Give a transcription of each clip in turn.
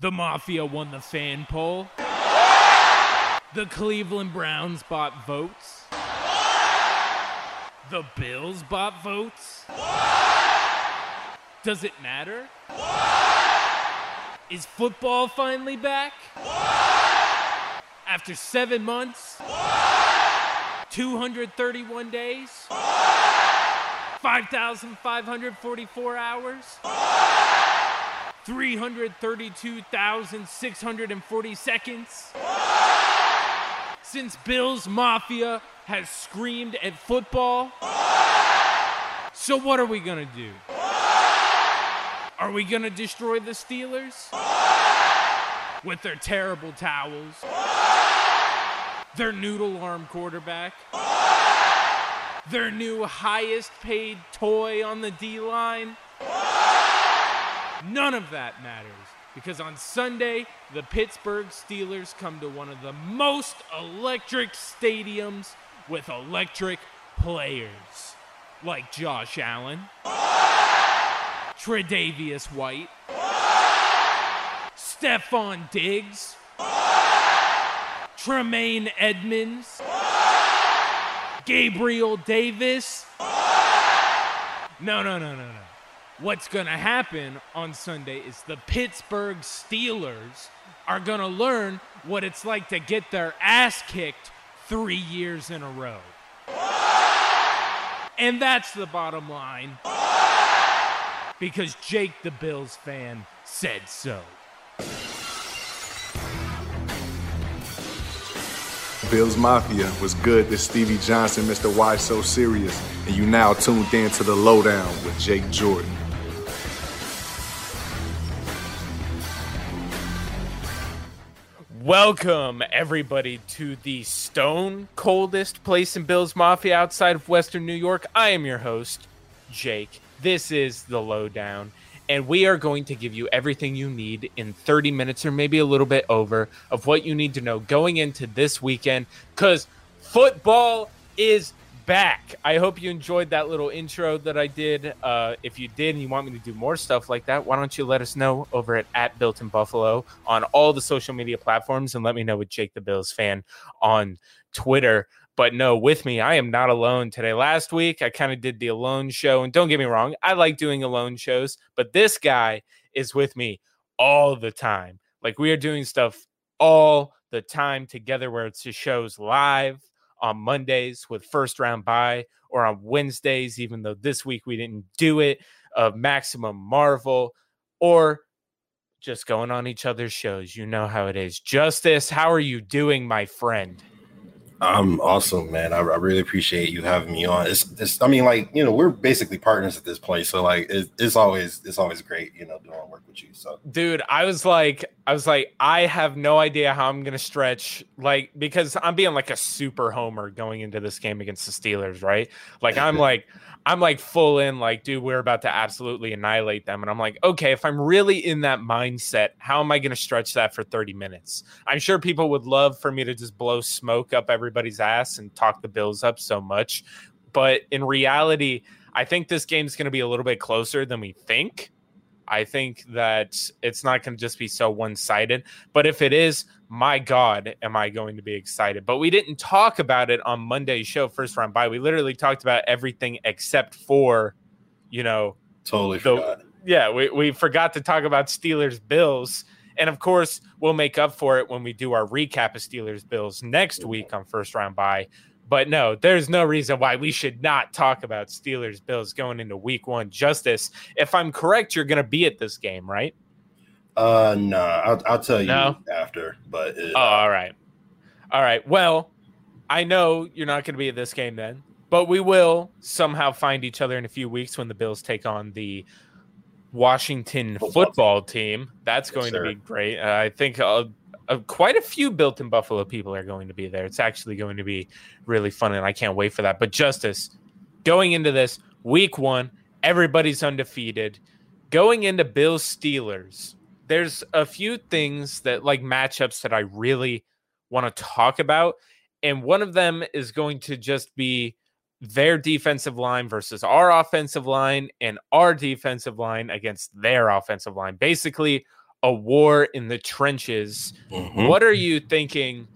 The Mafia won the fan poll. The Cleveland Browns bought votes. The Bills bought votes. Does it matter? Is football finally back? After seven months? 231 days? 5,544 hours? 332,640 seconds? Since Bills Mafia has screamed at football? So, what are we gonna do? Are we gonna destroy the Steelers? With their terrible towels, their noodle arm quarterback, their new highest paid toy on the D line? None of that matters because on Sunday, the Pittsburgh Steelers come to one of the most electric stadiums with electric players like Josh Allen, Tre'Davious White, Stefon Diggs, Tremaine Edmunds, Gabriel Davis. No, no, no, no, no. What's going to happen on Sunday is the Pittsburgh Steelers are going to learn what it's like to get their ass kicked three years in a row. And that's the bottom line. Because Jake the Bills fan said so. Bills Mafia was good. This Stevie Johnson, Mr. Why So Serious, and you now tuned in to the Lowdown with Jake Jordan. Welcome, everybody, to the stone coldest place in Bills Mafia outside of Western New York. I am your host, Jake. This is the Lowdown, and we are going to give you everything you need in 30 minutes or maybe a little bit over of what you need to know going into this weekend because football is back. I hope you enjoyed that little intro that I did. Uh, if you did and you want me to do more stuff like that, why don't you let us know over at, at Built in Buffalo on all the social media platforms and let me know with Jake the Bills fan on Twitter. But no, with me, I am not alone today. Last week, I kind of did the alone show. And don't get me wrong, I like doing alone shows, but this guy is with me all the time. Like we are doing stuff all the time together where it's just shows live on Mondays with first round bye or on Wednesdays, even though this week we didn't do it, of Maximum Marvel or just going on each other's shows. You know how it is. Justice, how are you doing, my friend? I'm awesome, man. I, I, really appreciate you having me on. It's, it's, I mean, like, you know, we're basically partners at this point, so like, it, it's always, it's always great, you know, doing work with you. So, dude, I was like, I was like, I have no idea how I'm gonna stretch, like, because I'm being like a super homer going into this game against the Steelers, right? Like, I'm like, I'm like full in, like, dude, we're about to absolutely annihilate them. And I'm like, okay, if I'm really in that mindset, how am I going to stretch that for 30 minutes? I'm sure people would love for me to just blow smoke up everybody's ass and talk the Bills up so much. But in reality, I think this game's going to be a little bit closer than we think. I think that it's not going to just be so one sided. But if it is, my God, am I going to be excited? But we didn't talk about it on Monday's show, first round bye. We literally talked about everything except for, you know, totally the. Yeah, we, we forgot to talk about Steelers Bills. And of course, we'll make up for it when we do our recap of Steelers Bills next week on first round bye. But no, there's no reason why we should not talk about Steelers Bills going into week one. Justice, if I'm correct, you're going to be at this game, right? Uh, no, I'll, I'll tell you no? after. But it, oh, all right, all right. Well, I know you're not going to be at this game then, but we will somehow find each other in a few weeks when the Bills take on the Washington football, football team. That's yes, going sir. to be great. Uh, I think uh, uh, quite a few built in Buffalo people are going to be there. It's actually going to be really fun, and I can't wait for that. But Justice, going into this week one, everybody's undefeated. Going into Bills Steelers, there's a few things that like matchups that I really want to talk about. And one of them is going to just be their defensive line versus our offensive line and our defensive line against their offensive line. Basically, a war in the trenches. Mhm. What are you thinking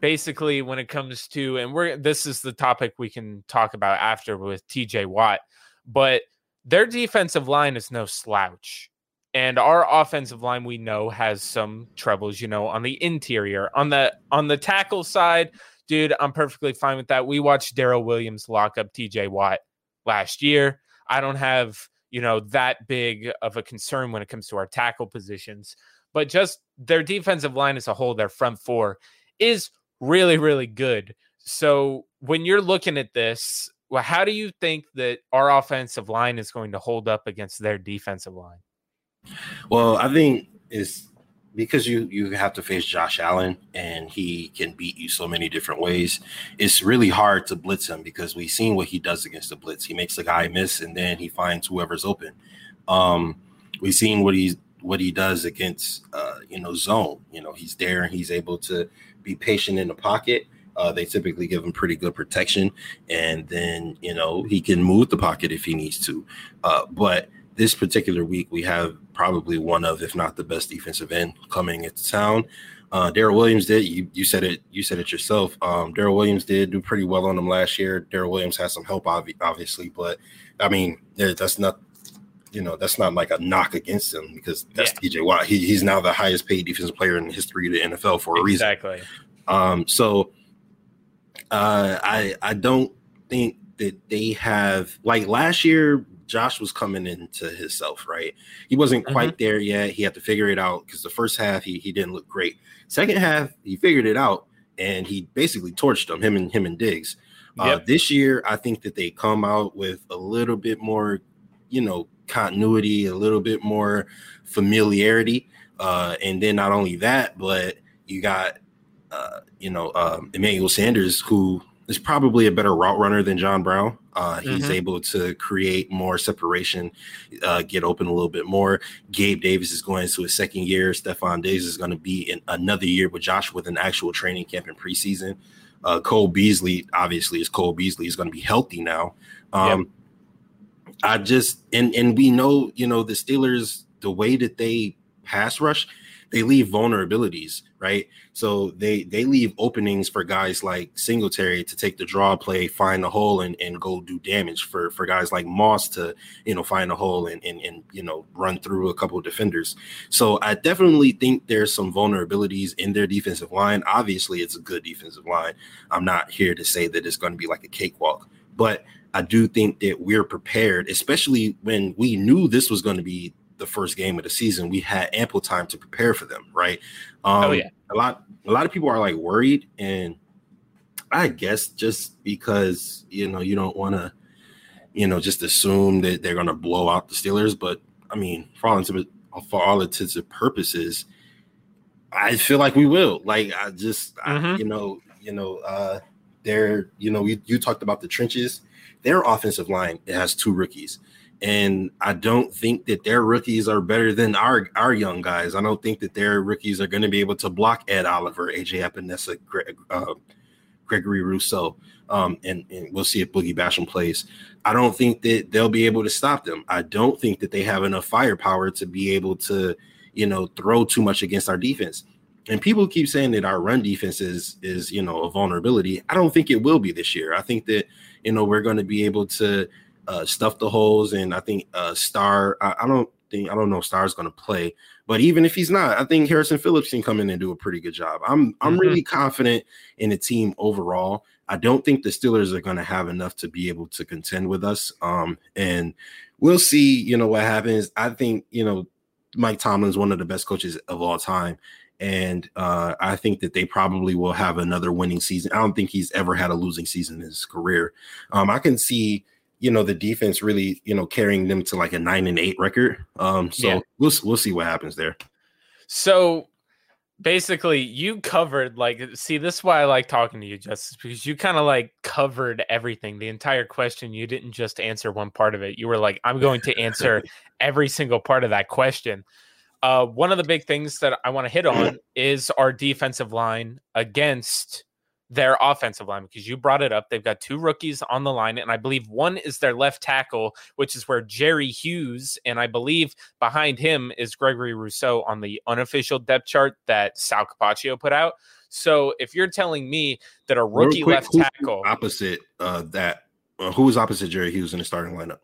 basically when it comes to and we're this is the topic we can talk about after with TJ Watt, but their defensive line is no slouch. And our offensive line we know has some troubles, you know, on the interior. On the on the tackle side, dude, I'm perfectly fine with that. We watched Daryl Williams lock up TJ Watt last year. I don't have, you know, that big of a concern when it comes to our tackle positions, but just their defensive line as a whole, their front four is really, really good. So when you're looking at this, well, how do you think that our offensive line is going to hold up against their defensive line? Well, I think it's because you you have to face Josh Allen and he can beat you so many different ways. It's really hard to blitz him because we've seen what he does against the blitz. He makes the guy miss and then he finds whoever's open. Um, we've seen what he's what he does against uh, you know zone. You know he's there and he's able to be patient in the pocket. Uh, they typically give him pretty good protection, and then you know he can move the pocket if he needs to. Uh, but this particular week, we have probably one of, if not the best defensive end coming into town. Uh, Daryl Williams did. You you said it. You said it yourself. Um, Daryl Williams did do pretty well on him last year. Daryl Williams has some help, obvi- obviously, but I mean, that's not. You know, that's not like a knock against him because that's TJ Watt. He, he's now the highest paid defensive player in the history of the NFL for a reason. Exactly. Um, so uh, I I don't think that they have like last year. Josh was coming into himself, right? He wasn't quite there yet. He had to figure it out because the first half he he didn't look great. Second half he figured it out and he basically torched them. Him and him and Diggs. Uh, this year, I think that they come out with a little bit more, you know, continuity, a little bit more familiarity. Uh, and then not only that, but you got, uh, you know, um, Emmanuel Sanders, who is probably a better route runner than John Brown. Uh, he's Mhm. able to create more separation, uh, get open a little bit more. Gabe Davis is going into his second year. Stefon Diggs is going to be in another year with Josh with an actual training camp in preseason. Uh, Cole Beasley, obviously, is Cole Beasley is going to be healthy now. Um, I just and and we know, you know, the Steelers, the way that they pass rush, they leave vulnerabilities, right? So they they leave openings for guys like Singletary to take the draw play, find the hole, and, and go do damage for for guys like Moss to you know find a hole and and, and you know run through a couple of defenders. So I definitely think there's some vulnerabilities in their defensive line. Obviously, it's a good defensive line. I'm not here to say that it's going to be like a cakewalk, but I do think that we're prepared, especially when we knew this was going to be the first game of the season. We had ample time to prepare for them, right? Um, Oh, yeah. A lot, a lot of people are like worried, and I guess just because you know you don't want to, you know, just assume that they're going to blow out the Steelers. But I mean, for all intents, for all intents and purposes, I feel like we will. Like I just, I, Mhm. you know, you know, uh, they're, you know, you, you talked about the trenches. Their offensive line has two rookies, and I don't think that their rookies are better than our our young guys. I don't think that their rookies are going to be able to block Ed Oliver, AJ Epenesa, Gre- uh, Gregory Rousseau, um, and, and we'll see if Boogie Basham plays. I don't think that they'll be able to stop them. I don't think that they have enough firepower to be able to, you know, throw too much against our defense. And people keep saying that our run defense is is you know a vulnerability. I don't think it will be this year. I think that you know we're going to be able to uh, stuff the holes, and I think uh, Star. I, I don't think I don't know if Star's going to play, but even if he's not, I think Harrison Phillips can come in and do a pretty good job. I'm I'm Mhm. really confident in the team overall. I don't think the Steelers are going to have enough to be able to contend with us. Um, and we'll see. You know what happens. I think you know Mike Tomlin's one of the best coaches of all time. And uh, I think that they probably will have another winning season. I don't think he's ever had a losing season in his career. Um, I can see, you know, the defense really, you know, carrying them to like a nine and eight record. Um, so Yeah. we'll we'll see what happens there. So basically, you covered like see this is why I like talking to you, Justice, because you kind of like covered everything, the entire question. You didn't just answer one part of it. You were like, I'm going to answer every single part of that question. Uh, one of the big things that I want to hit on is our defensive line against their offensive line because you brought it up. They've got two rookies on the line, and I believe one is their left tackle, which is where Jerry Hughes, and I believe behind him is Gregory Rousseau on the unofficial depth chart that Sal Capaccio put out. So if you're telling me that a rookie quick, left tackle opposite uh, that, uh, who was opposite Jerry Hughes in the starting lineup?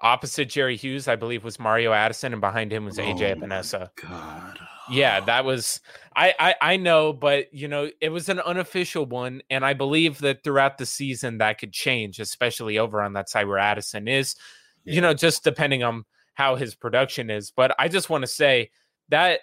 Opposite Jerry Hughes, I believe, was Mario Addison, and behind him was AJ oh. God. Yeah, that was I, I I know, but you know, it was an unofficial one, and I believe that throughout the season that could change, especially over on that side where Addison is, yeah. you know, just depending on how his production is. But I just want to say that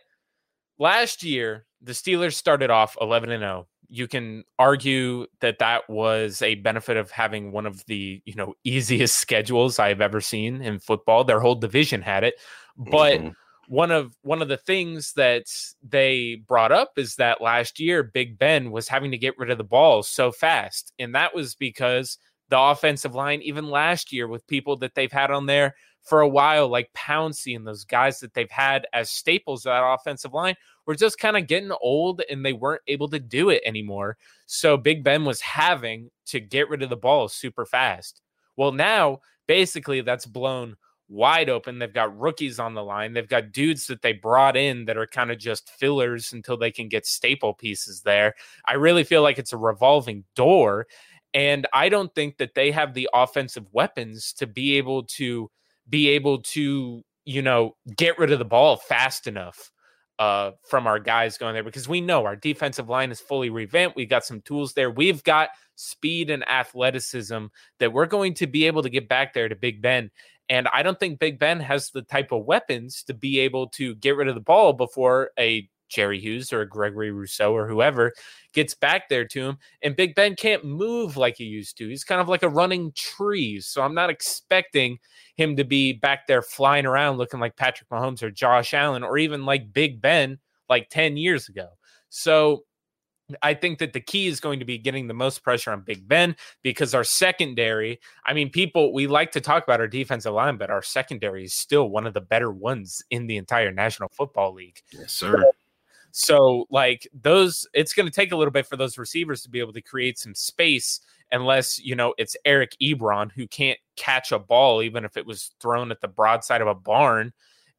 last year the Steelers started off 11 and 0 you can argue that that was a benefit of having one of the you know easiest schedules I've ever seen in football. Their whole division had it, but mm-hmm. One of one of the things that they brought up is that last year Big Ben was having to get rid of the ball so fast, and that was because the offensive line, even last year, with people that they've had on there for a while, like Pouncey and those guys that they've had as staples of that offensive line, were just kind of getting old and they weren't able to do it anymore. So Big Ben was having to get rid of the ball super fast. Well, now basically that's blown wide open. They've got rookies on the line. They've got dudes that they brought in that are kind of just fillers until they can get staple pieces there. I really feel like it's a revolving door. And I don't think that they have the offensive weapons to be able to be able to, you know, get rid of the ball fast enough uh, from our guys going there because we know our defensive line is fully revamped. We've got some tools there. We've got speed and athleticism that we're going to be able to get back there to Big Ben. And I don't think Big Ben has the type of weapons to be able to get rid of the ball before a Jerry Hughes or a Gregory Rousseau or whoever gets back there to him. And Big Ben can't move like he used to. He's kind of like a running tree. So I'm not expecting him to be back there flying around looking like Patrick Mahomes or Josh Allen or even like Big Ben like 10 years ago. So I think that the key is going to be getting the most pressure on Big Ben because our secondary, I mean, people, we like to talk about our defensive line, but our secondary is still one of the better ones in the entire National Football League. Yes, sir. So, like those, it's going to take a little bit for those receivers to be able to create some space, unless you know it's Eric Ebron who can't catch a ball, even if it was thrown at the broadside of a barn,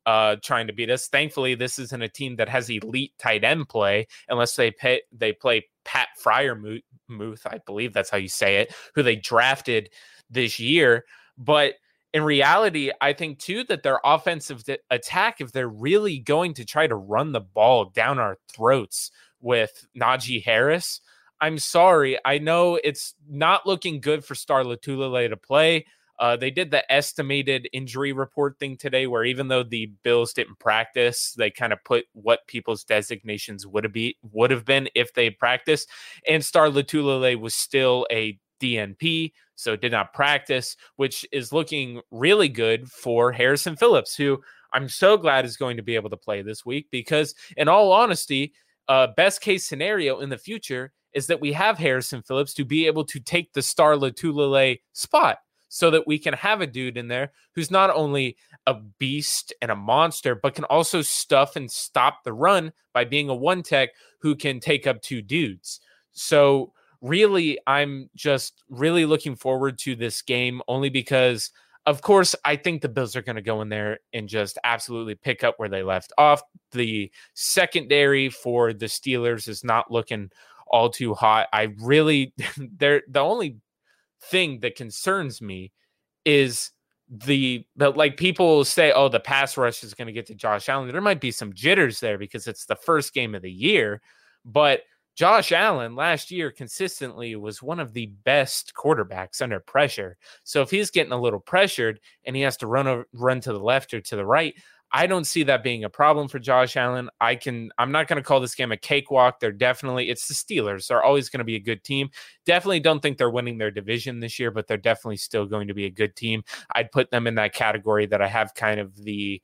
uh, trying to beat us. Thankfully, this isn't a team that has elite tight end play, unless they pay they play Pat Freiermuth, I believe that's how you say it, who they drafted this year, but in reality, I think too that their offensive attack, if they're really going to try to run the ball down our throats with Najee Harris, I'm sorry. I know it's not looking good for Star Lotulelei to play. Uh, they did the estimated injury report thing today, where even though the Bills didn't practice, they kind of put what people's designations would have be would have been if they practiced. And Star Lotulelei was still a DNP, so did not practice, which is looking really good for Harrison Phillips, who I'm so glad is going to be able to play this week because, in all honesty, uh, best case scenario in the future is that we have Harrison Phillips to be able to take the Star Lotulelei spot so that we can have a dude in there who's not only a beast and a monster, but can also stuff and stop the run by being a one tech who can take up two dudes. So really, I'm just really looking forward to this game only because, of course, I think the Bills are going to go in there and just absolutely pick up where they left off. The secondary for the Steelers is not looking all too hot. I really, they're the only thing that concerns me is the but like people say, oh, the pass rush is going to get to Josh Allen. There might be some jitters there because it's the first game of the year, but Josh Allen last year consistently was one of the best quarterbacks under pressure. So if he's getting a little pressured and he has to run a, run to the left or to the right, I don't see that being a problem for Josh Allen. I can I'm not going to call this game a cakewalk. They're definitely it's the Steelers. They're always going to be a good team. Definitely don't think they're winning their division this year, but they're definitely still going to be a good team. I'd put them in that category that I have kind of the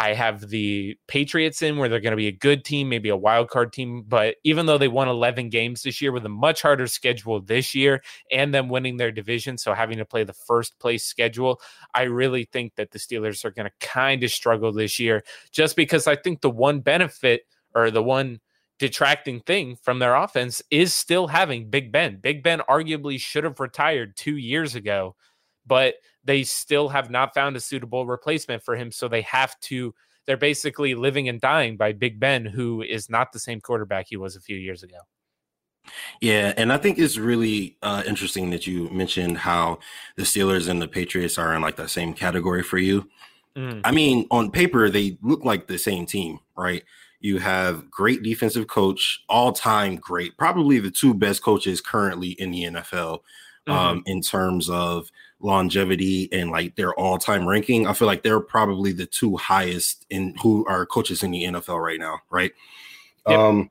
I have the Patriots in where they're going to be a good team, maybe a wild card team. But even though they won 11 games this year with a much harder schedule this year and them winning their division, so having to play the first place schedule, I really think that the Steelers are going to kind of struggle this year just because I think the one benefit or the one detracting thing from their offense is still having Big Ben. Big Ben arguably should have retired two years ago, but they still have not found a suitable replacement for him. So they have to, they're basically living and dying by Big Ben, who is not the same quarterback he was a few years ago. Yeah, and I think it's really uh, interesting that you mentioned how the Steelers and the Patriots are in like the same category for you. Mm. I mean, on paper, they look like the same team, right? You have great defensive coach, all time great, probably the two best coaches currently in the NFL mm-hmm. um, in terms of longevity and like their all time ranking. I feel like they're probably the two highest in who are coaches in the NFL right now, right? Yep. Um,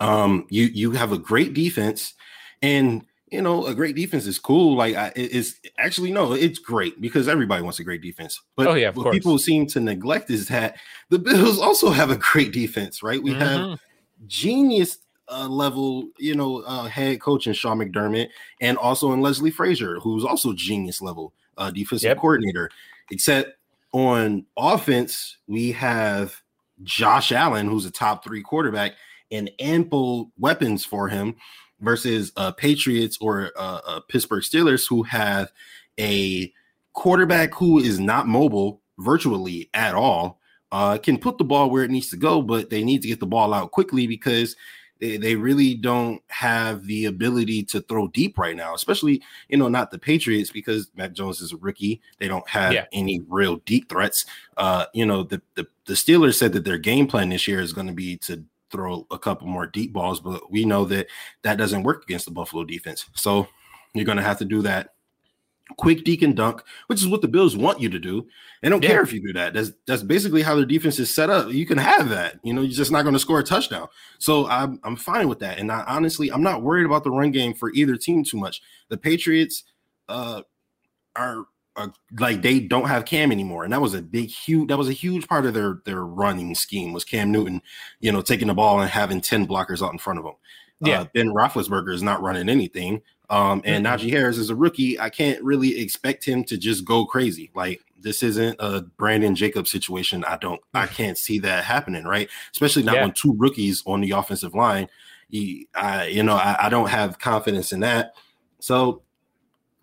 um, you you have a great defense, and you know a great defense is cool. Like I, it's actually no, it's great because everybody wants a great defense. But oh, yeah, what course. people seem to neglect is that the Bills also have a great defense, right? We mm-hmm. have genius uh, level, you know, uh, head coach in Sean McDermott, and also in Leslie Frazier, who's also genius level uh, defensive yep. coordinator. Except on offense, we have Josh Allen, who's a top three quarterback, and ample weapons for him versus uh, Patriots or uh, uh, Pittsburgh Steelers, who have a quarterback who is not mobile virtually at all. Uh, can put the ball where it needs to go, but they need to get the ball out quickly because they, they really don't have the ability to throw deep right now, especially, you know, not the Patriots because Mac Jones is a rookie. They don't have yeah. any real deep threats. Uh, you know, the, the, the Steelers said that their game plan this year is going to be to throw a couple more deep balls, but we know that that doesn't work against the Buffalo defense. So you're going to have to do that quick and dunk, which is what the Bills want you to do. They don't yeah. care if you do that. That's that's basically how their defense is set up. You can have that. You know, you're just not going to score a touchdown. So I'm I'm fine with that. And I, honestly, I'm not worried about the run game for either team too much. The Patriots uh, are uh, like they don't have Cam anymore, and that was a big, huge. That was a huge part of their their running scheme was Cam Newton, you know, taking the ball and having ten blockers out in front of him. Yeah, uh, Ben Roethlisberger is not running anything, um, and mm-hmm. Najee Harris is a rookie. I can't really expect him to just go crazy. Like this isn't a Brandon Jacobs situation. I don't, I can't see that happening, right? Especially not yeah. when two rookies on the offensive line. He, I, you know, I, I don't have confidence in that. So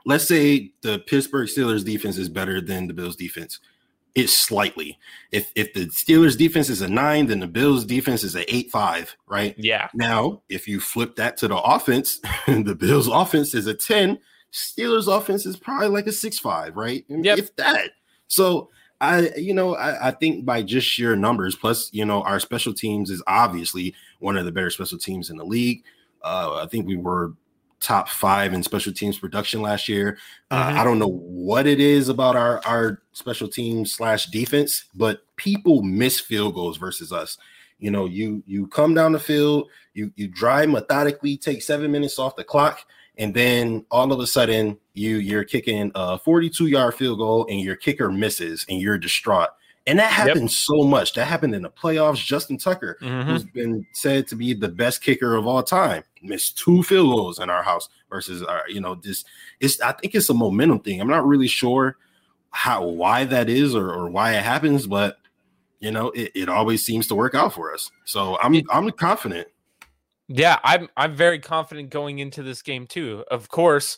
let's say the Pittsburgh Steelers defense is better than the Bills defense. It's slightly. If if the Steelers defense is a nine, then the Bills defense is a eight five, right? Yeah. Now, if you flip that to the offense, the Bills offense is a 10, Steelers offense is probably like a six five, right? Yep. If that. So I, you know, I, I, think by just sheer numbers, plus, you know, our special teams is obviously one of the better special teams in the league. Uh, I think we were top five in special teams production last year. Uh, mm-hmm. I don't know what it is about our our special teams slash defense, but people miss field goals versus us. You know, you you come down the field, you you drive methodically, take seven minutes off the clock, and then all of a sudden you you're kicking a 42 yard field goal and your kicker misses and you're distraught and that happens yep. so much. That happened in the playoffs. Justin Tucker, mm-hmm. who's been said to be the best kicker of all time, missed two field goals in our house versus our, you know, this it's I think it's a momentum thing. I'm not really sure how why that is or, or why it happens, but you know, it, it always seems to work out for us. So I'm I'm confident. Yeah, I'm I'm very confident going into this game too. Of course,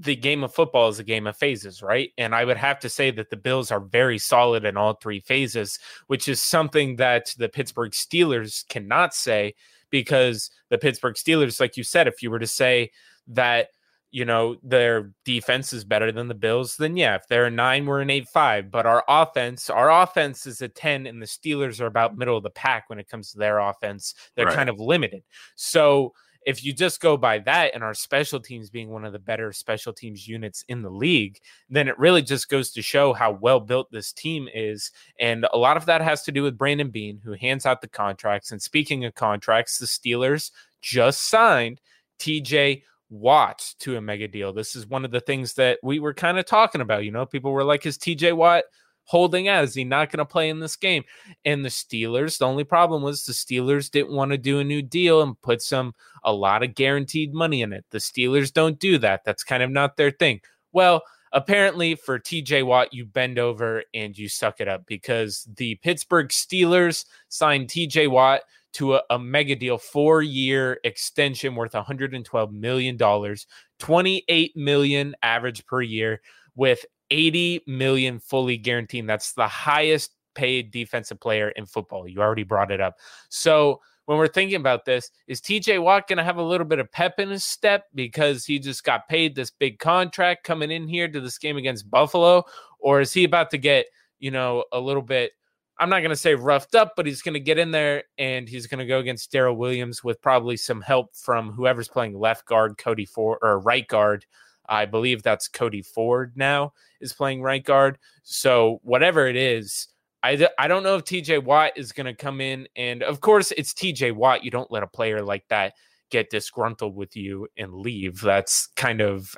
the game of football is a game of phases, right? And I would have to say that the Bills are very solid in all three phases, which is something that the Pittsburgh Steelers cannot say because the Pittsburgh Steelers, like you said, if you were to say that, you know, their defense is better than the Bills, then yeah, if they're a nine, we're an eight five. But our offense, our offense is a 10, and the Steelers are about middle of the pack when it comes to their offense. They're right. kind of limited. So if you just go by that and our special teams being one of the better special teams units in the league, then it really just goes to show how well built this team is. And a lot of that has to do with Brandon Beane, who hands out the contracts. And speaking of contracts, the Steelers just signed TJ Watt to a mega deal. This is one of the things that we were kind of talking about. You know, people were like, is TJ Watt holding out? Is he not going to play in this game? And the Steelers, the only problem was the Steelers didn't want to do a new deal and put some a lot of guaranteed money in it. The Steelers don't do that. That's kind of not their thing. Well, apparently for TJ Watt, you bend over and you suck it up because the Pittsburgh Steelers signed TJ Watt to a, a mega deal, four year extension worth 112 million dollars, 28 million average per year, with 80 million fully guaranteed. That's the highest paid defensive player in football. You already brought it up. So when we're thinking about this, is TJ Watt going to have a little bit of pep in his step because he just got paid this big contract coming in here to this game against Buffalo? Or is he about to get, you know, a little bit, I'm not going to say roughed up, but he's going to get in there and he's going to go against Daryl Williams with probably some help from whoever's playing left guard, Cody Ford, or right guard. I believe that's Cody Ford now is playing right guard. So whatever it is, I, I don't know if TJ Watt is going to come in. And of course, it's TJ Watt. You don't let a player like that get disgruntled with you and leave. That's kind of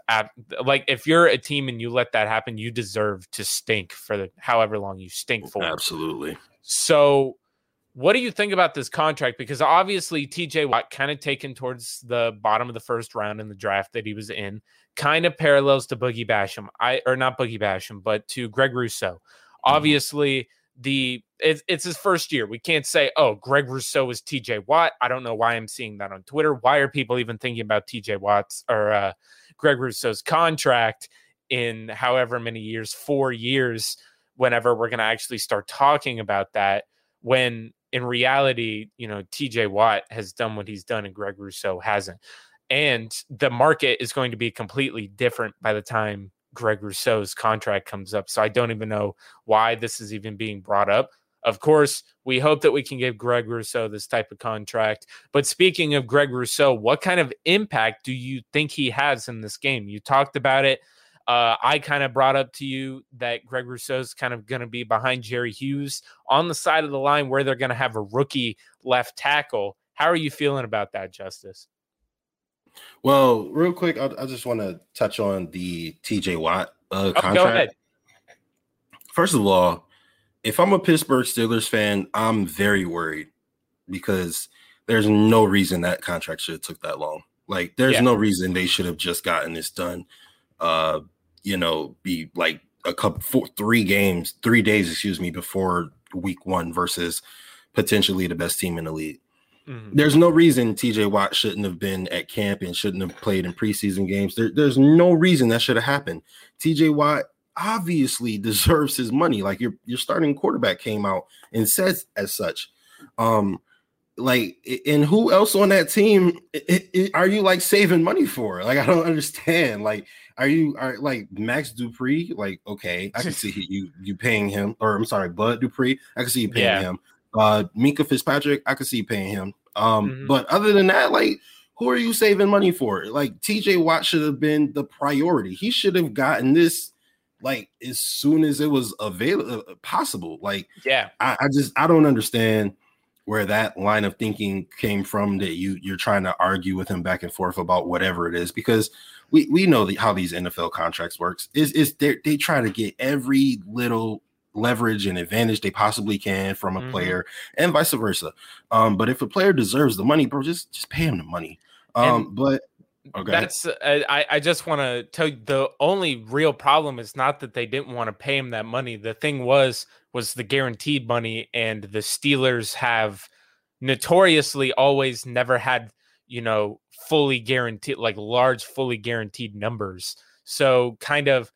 like if you're a team and you let that happen, you deserve to stink for the, however long you stink for. Absolutely. So, what do you think about this contract? Because obviously, TJ Watt kind of taken towards the bottom of the first round in the draft that he was in, kind of parallels to Boogie Basham. I or not Boogie Basham, but to Greg Rousseau. Mm-hmm. Obviously the it's, it's his first year. We can't say, oh, Greg Rousseau is TJ Watt. I don't know why I'm seeing that on Twitter. Why are people even thinking about TJ Watt's or uh, Greg Rousseau's contract in however many years, four years, whenever we're going to actually start talking about that? When in reality, you know, TJ Watt has done what he's done and Greg Rousseau hasn't. And the market is going to be completely different by the time Greg Rousseau's contract comes up. So I don't even know why this is even being brought up. Of course, we hope that we can give Greg Rousseau this type of contract. But speaking of Greg Rousseau, what kind of impact do you think he has in this game? You talked about it. Uh, I kind of brought up to you that Greg Rousseau's kind of going to be behind Jerry Hughes on the side of the line where they're going to have a rookie left tackle. How are you feeling about that, Justice? Well, real quick, I, I just want to touch on the TJ Watt uh, contract. Oh, go ahead. First of all, if I'm a Pittsburgh Steelers fan, I'm very worried because there's no reason that contract should have took that long. Like, there's yeah. no reason they should have just gotten this done. Uh, you know, be like a couple, four, three games, three days, excuse me, before week one versus potentially the best team in the league. Mm-hmm. There's no reason TJ Watt shouldn't have been at camp and shouldn't have played in preseason games. There, there's no reason that should have happened. TJ Watt obviously deserves his money. Like your your starting quarterback came out and says as such. Um, like, and who else on that team it, it, are you like saving money for? Like, I don't understand. Like, are you are like Max Dupree? Like, okay, I can see you you paying him, or I'm sorry, Bud Dupree. I can see you paying yeah. him. Uh, Minkah Fitzpatrick, I could see paying him. Um, mm-hmm. but other than that, like, who are you saving money for? Like, TJ Watt should have been the priority. He should have gotten this like as soon as it was available uh, possible. Like, yeah, I, I just I don't understand where that line of thinking came from that you you're trying to argue with him back and forth about whatever it is because we we know the, how these NFL contracts works is is they they try to get every little leverage and advantage they possibly can from a mm-hmm. player and vice versa. Um, but if a player deserves the money, bro, just just pay him the money. Um, and but okay. that's uh, I, I just want to tell you the only real problem is not that they didn't want to pay him that money. The thing was was the guaranteed money, and the Steelers have notoriously always never had you know fully guaranteed like large fully guaranteed numbers. So kind of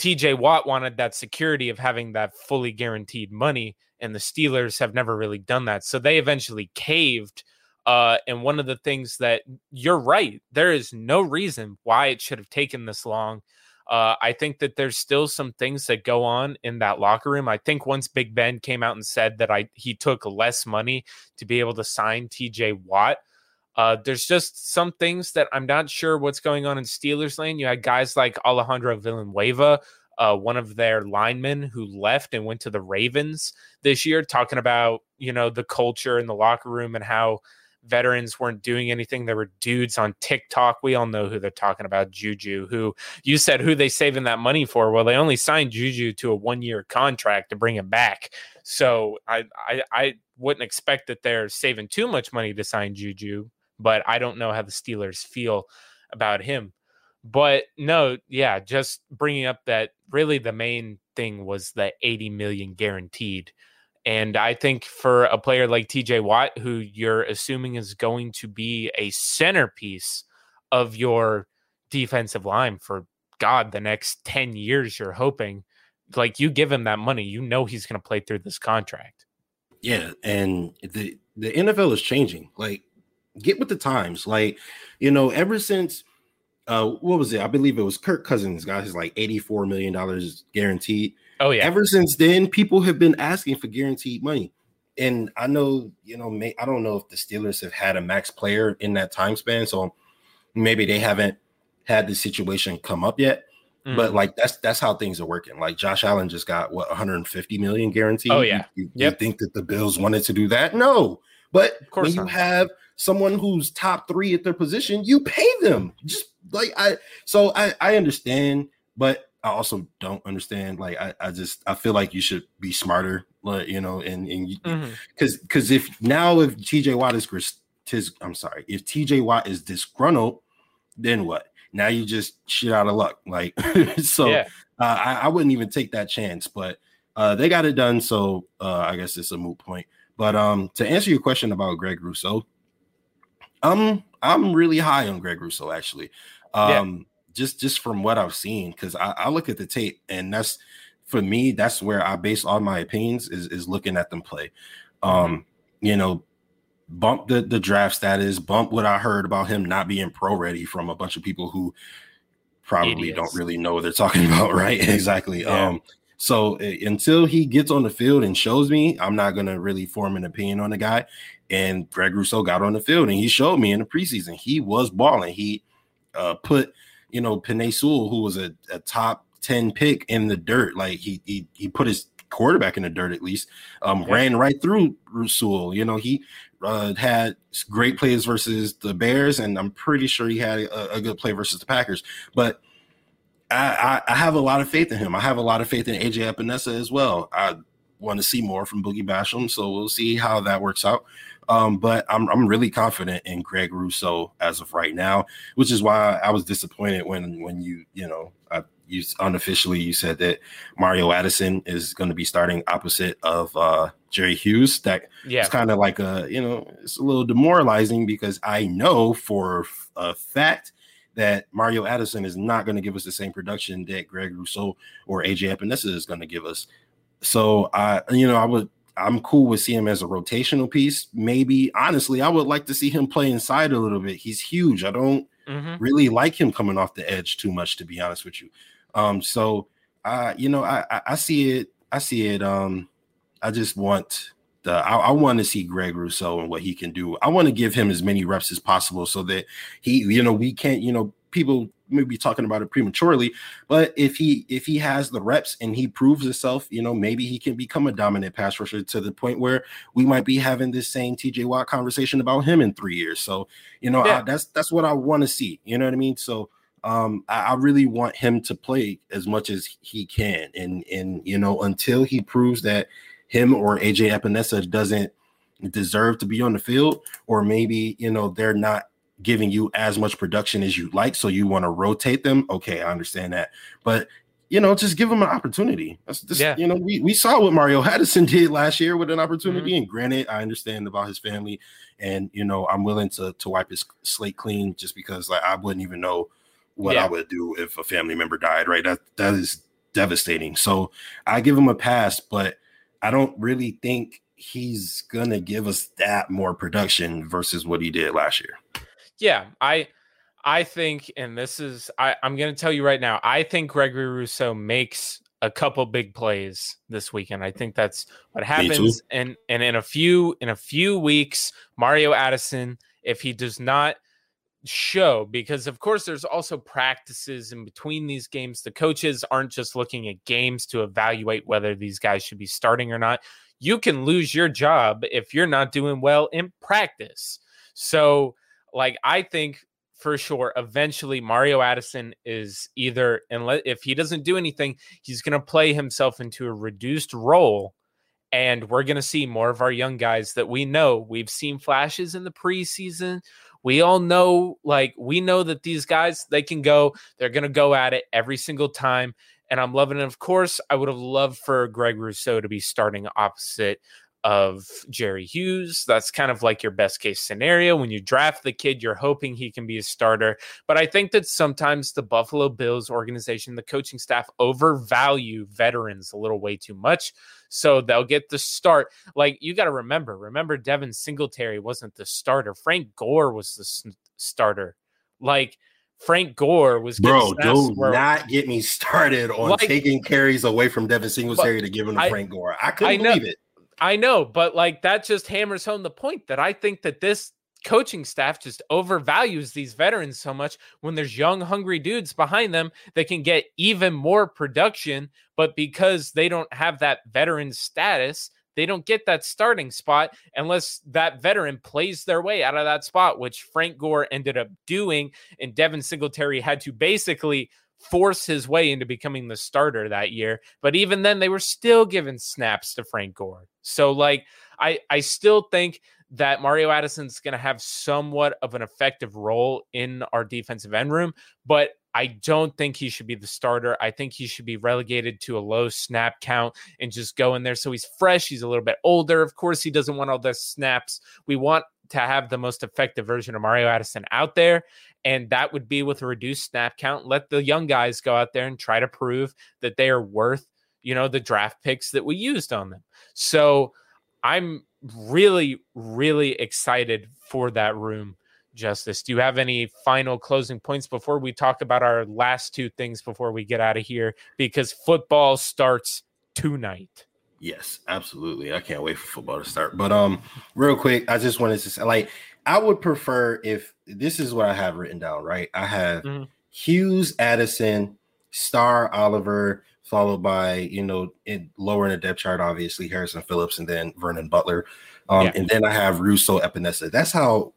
TJ Watt wanted that security of having that fully guaranteed money, and the Steelers have never really done that. So they eventually caved. Uh, and one of the things that you're right, there is no reason why it should have taken this long. Uh, I think that there's still some things that go on in that locker room. I think once Big Ben came out and said that I he took less money to be able to sign TJ Watt, uh, there's just some things that I'm not sure what's going on in Steelers lane. You had guys like Alejandro Villanueva, uh, one of their linemen who left and went to the Ravens this year, talking about you know the culture in the locker room and how veterans weren't doing anything. There were dudes on TikTok. We all know who they're talking about. Juju, who you said who they saving that money for? Well, they only signed Juju to a one year contract to bring him back. So I, I I wouldn't expect that they're saving too much money to sign Juju but I don't know how the Steelers feel about him. But no, yeah, just bringing up that really the main thing was the 80 million guaranteed. And I think for a player like TJ Watt, who you're assuming is going to be a centerpiece of your defensive line for God, the next 10 years, you're hoping, like you give him that money, you know he's going to play through this contract. Yeah. And the, the NFL is changing. Like, get with the times. Like, you know, ever since uh what was it? I believe it was Kirk Cousins got his like 84 million dollars guaranteed. Oh yeah. Ever since then, people have been asking for guaranteed money. And I know, you know, may, I don't know if the Steelers have had a max player in that time span, so maybe they haven't had the situation come up yet. Mm. But like that's that's how things are working. Like Josh Allen just got what 150 million guaranteed. Oh yeah. You, you, yep. you think that the Bills wanted to do that? No. But when you have someone who's top three at their position, you pay them. Just like I so I, I understand, but I also don't understand. Like I, I just I feel like you should be smarter, like you know, and and because mm-hmm. because if now if TJ Watt is tis, I'm sorry, if TJ Watt is disgruntled, then what? Now you just shit out of luck. Like so, yeah. uh, I, I wouldn't even take that chance. But uh, they got it done, so uh, I guess it's a moot point. But um, to answer your question about Greg Rousseau, I'm I'm really high on Greg Rousseau actually. Um, yeah. just just from what I've seen, because I, I look at the tape and that's for me, that's where I base all my opinions is is looking at them play. Um, mm-hmm. you know, bump the the draft status, bump what I heard about him not being pro ready from a bunch of people who probably Idiots. don't really know what they're talking about, right? exactly. Yeah. Um, so until he gets on the field and shows me, I'm not gonna really form an opinion on the guy. And Greg Rousseau got on the field and he showed me in the preseason he was balling. He uh, put, you know, Penei Sewell, who was a, a, top 10 pick in the dirt. Like he he he put his quarterback in the dirt at least. Um, yeah. ran right through Sewell. You know, he uh, had great plays versus the Bears, and I'm pretty sure he had a, a good play versus the Packers. But I, I, I, have a lot of faith in him. I have a lot of faith in AJ Epenesa as well. I want to see more from Boogie Basham, so we'll see how that works out. Um, but I'm I'm really confident in Greg Rousseau as of right now, which is why I was disappointed when when you you know I, you unofficially you said that Mario Addison is going to be starting opposite of uh, Jerry Hughes. That yeah. it's kind of like a you know it's a little demoralizing because I know for a fact that Mario Addison is not going to give us the same production that Greg Rousseau or AJ Epenesa is going to give us. So I you know I would I'm cool with seeing him as a rotational piece. Maybe honestly, I would like to see him play inside a little bit. He's huge. I don't mm-hmm. really like him coming off the edge too much, to be honest with you. Um, so uh, you know, I, I, I see it, I see it. Um, I just want the I, I want to see Greg Rousseau and what he can do. I want to give him as many reps as possible so that he, you know, we can't, you know, people may be talking about it prematurely, but if he if he has the reps and he proves himself, you know, maybe he can become a dominant pass rusher to the point where we might be having this same TJ Watt conversation about him in three years. So, you know, yeah. I, that's that's what I want to see. You know what I mean? So um I, I, really want him to play as much as he can and and you know until he proves that him or AJ Epenesa doesn't deserve to be on the field or maybe you know they're not giving you as much production as you'd like, so you want to rotate them. Okay, I understand that, but you know, just give them an opportunity. That's just, yeah. you know, we, we saw what Mario Addison did last year with an opportunity. Mm-hmm. And granted, I understand about his family, and you know, I'm willing to to wipe his slate clean just because like I wouldn't even know what yeah. I would do if a family member died, right? That that is devastating. So I give him a pass, but I don't really think he's gonna give us that more production versus what he did last year. Yeah, I I think, and this is I, I'm gonna tell you right now, I think Gregory Rousseau makes a couple big plays this weekend. I think that's what happens. And and in a few in a few weeks, Mario Addison, if he does not show, because of course there's also practices in between these games. The coaches aren't just looking at games to evaluate whether these guys should be starting or not. You can lose your job if you're not doing well in practice. So like I think for sure eventually Mario Addison is either unless if he doesn't do anything, he's going to play himself into a reduced role and we're going to see more of our young guys that we know. We've seen flashes in the preseason. We all know like we know that these guys they can go, they're going to go at it every single time and I'm loving it. Of course, I would have loved for Greg Rousseau to be starting opposite of Jerry Hughes. That's kind of like your best case scenario. When you draft the kid, you're hoping he can be a starter. But I think that sometimes the Buffalo Bills organization, the coaching staff overvalue veterans a little way too much. So they'll get the start. Like you got to remember, remember Devin Singletary wasn't the starter. Frank Gore was the s- starter. Like Frank Gore was bro. Do where, not get me started on like, taking carries away from Devin Singletary to give him to I, Frank Gore. I couldn't I believe it. I know, but like that just hammers home the point that I think that this coaching staff just overvalues these veterans so much when there's young, hungry dudes behind them that can get even more production. But because they don't have that veteran status, they don't get that starting spot unless that veteran plays their way out of that spot, which Frank Gore ended up doing. And Devin Singletary had to basically force his way into becoming the starter that year. But even then, they were still giving snaps to Frank Gore. So, like, I I still think that Mario Addison's going to have somewhat of an effective role in our defensive end room, but I don't think he should be the starter. I think he should be relegated to a low snap count and just go in there so he's fresh. He's a little bit older. Of course, he doesn't want all the snaps. We want to have the most effective version of Mario Addison out there. And that would be with a reduced snap count. Let the young guys go out there and try to prove that they are worth, you know, the draft picks that we used on them. So I'm really, really excited for that room. Justice, do you have any final closing points before we talk about our last two things before we get out of here? Because football starts tonight. Yes, absolutely. I can't wait for football to start. But um, real quick, I just wanted to say, like, I would prefer if this is what I have written down, right? I have mm-hmm. Hughes, Addison, Star, Oliver, followed by you know in lower in the depth chart, obviously Harrison Phillips, and then Vernon Butler, um, yeah. and then I have Rousseau, Epenesa. That's how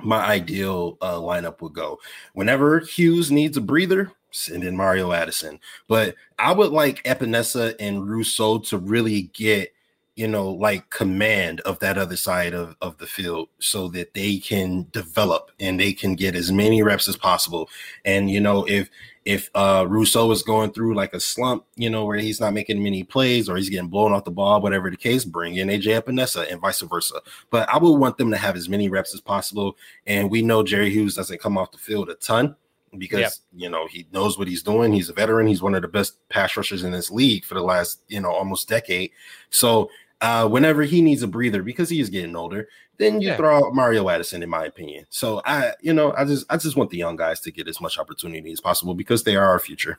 my ideal uh, lineup would go. Whenever Hughes needs a breather, send in Mario Addison. But I would like Epenesa and Rousseau to really get you know, like command of that other side of, of the field so that they can develop and they can get as many reps as possible. And, you know, if, if uh Rousseau is going through like a slump, you know, where he's not making many plays or he's getting blown off the ball, whatever the case, bring in AJ Epenesa and vice versa. But I would want them to have as many reps as possible. And we know Jerry Hughes doesn't come off the field a ton because yep. you know he knows what he's doing. He's a veteran. He's one of the best pass rushers in this league for the last you know almost decade. So uh, whenever he needs a breather because he is getting older, then you yeah. throw out Mario Addison, in my opinion. So I, you know, I just I just want the young guys to get as much opportunity as possible because they are our future.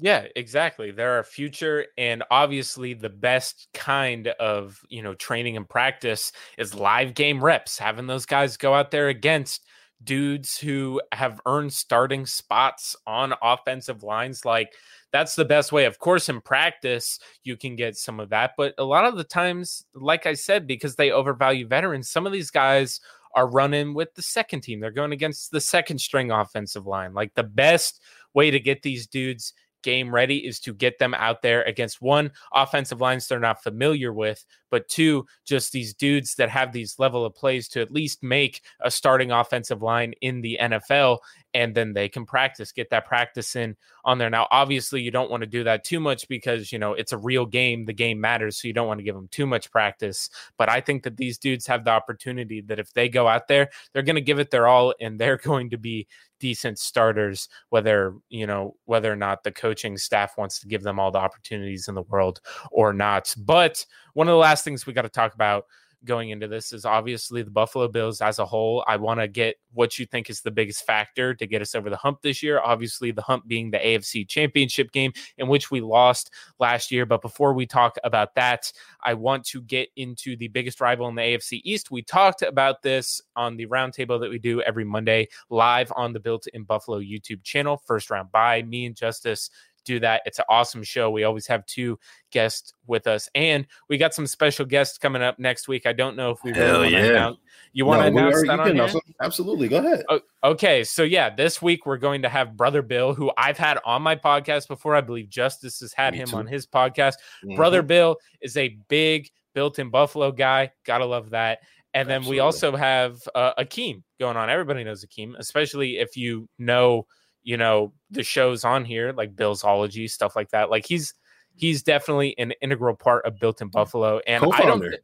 Yeah, exactly. They're our future, and obviously, the best kind of you know training and practice is live game reps. Having those guys go out there against dudes who have earned starting spots on offensive lines, like that's the best way. Of course, in practice, you can get some of that. But a lot of the times, like I said, because they overvalue veterans, some of these guys are running with the second team. They're going against the second string offensive line. Like the best way to get these dudes game ready is to get them out there against one offensive lines they're not familiar with, but two, just these dudes that have these level of plays to at least make a starting offensive line in the NFL. And then they can practice, get that practice in on there. Now, obviously, you don't want to do that too much because, you know, it's a real game. The game matters. So you don't want to give them too much practice. But I think that these dudes have the opportunity that if they go out there, they're going to give it their all and they're going to be decent starters, whether, you know, whether or not the coaching staff wants to give them all the opportunities in the world or not. But one of the last things we got to talk about going into this is obviously the Buffalo Bills as a whole. I want to get what you think is the biggest factor to get us over the hump this year. Obviously, the hump being the AFC Championship game in which we lost last year. But before we talk about that, I want to get into the biggest rival in the AFC East. We talked about this on the roundtable that we do every Monday live on the Built in Buffalo YouTube channel. First round bye me and Justice do that. It's an awesome show. We always have two guests with us, and we got some special guests coming up next week. I don't know if we really want yeah. to announce. You want no, to announce that on here? Absolutely, go ahead. okay, so yeah, this week we're going to have Brother Bill, who I've had on my podcast before. I believe Justice has had Me him too. on his podcast. Mm-hmm. Brother Bill is a big built-in Buffalo guy. Gotta love that. And then Absolutely. we also have uh, Akeem going on. Everybody knows Akeem, especially if you know you know, the shows on here, like Billsology, stuff like that. Like he's he's definitely an integral part of Built in Buffalo. And Co-founder. I don't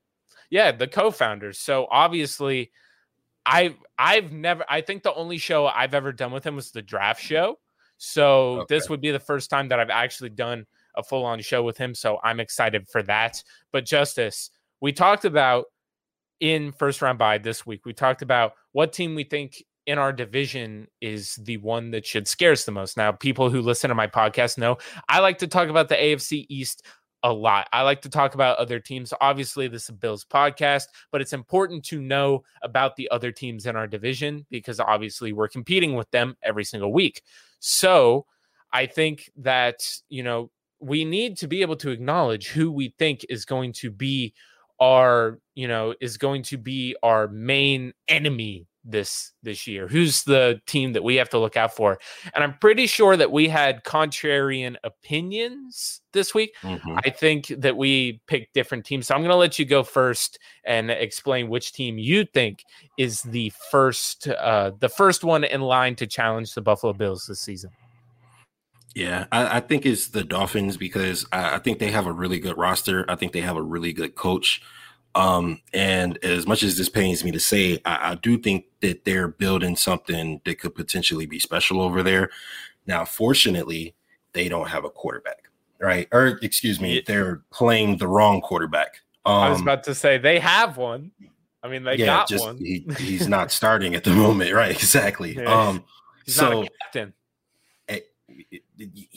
yeah, the co-founders. So obviously I I've never I think the only show I've ever done with him was the draft show. So okay. this would be the first time that I've actually done a full-on show with him. So I'm excited for that. But Justice, we talked about in first round bye this week, we talked about what team we think in our division is the one that should scare us the most. Now, people who listen to my podcast know I like to talk about the AFC East a lot. I like to talk about other teams. Obviously, this is Bills podcast, but it's important to know about the other teams in our division because obviously we're competing with them every single week. So I think that, you know, we need to be able to acknowledge who we think is going to be our, you know, is going to be our main enemy this this year? Who's the team that we have to look out for? And I'm pretty sure that we had contrarian opinions this week. Mm-hmm. I think that we picked different teams. So I'm going to let you go first and explain which team you think is the first uh the first one in line to challenge the Buffalo Bills this season. Yeah, I, I think it's the Dolphins because I, I think they have a really good roster. I think they have a really good coach. Um, and as much as this pains me to say, I, I, do think that they're building something that could potentially be special over there. Now, fortunately, they don't have a quarterback, right? Or excuse me, they're playing the wrong quarterback. Um, I was um, about to say they have one. I mean, they yeah, got just, one. he, he's not starting at the moment, right? Exactly. Yeah. Um, he's so, not a captain. Eh,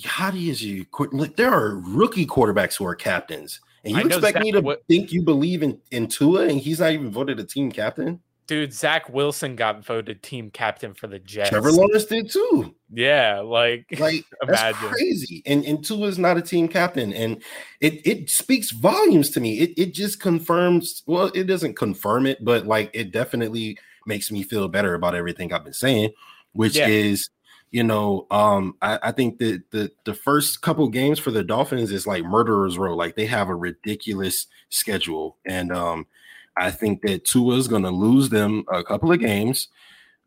how do you like? There are rookie quarterbacks who are captains and you expect me to think you believe in, in Tua and he's not even voted a team captain? Dude, Zach Wilson got voted team captain for the Jets. Trevor Lawrence did too. Yeah, like like that's crazy. And and Tua is not a team captain, and it it speaks volumes to me. It it just confirms. Well, it doesn't confirm it, but like it definitely makes me feel better about everything I've been saying, which yeah. is you know, um, I, I, think that the the first couple games for the Dolphins is like murderers row. Like they have a ridiculous schedule, and um, I think that Tua is going to lose them a couple of games.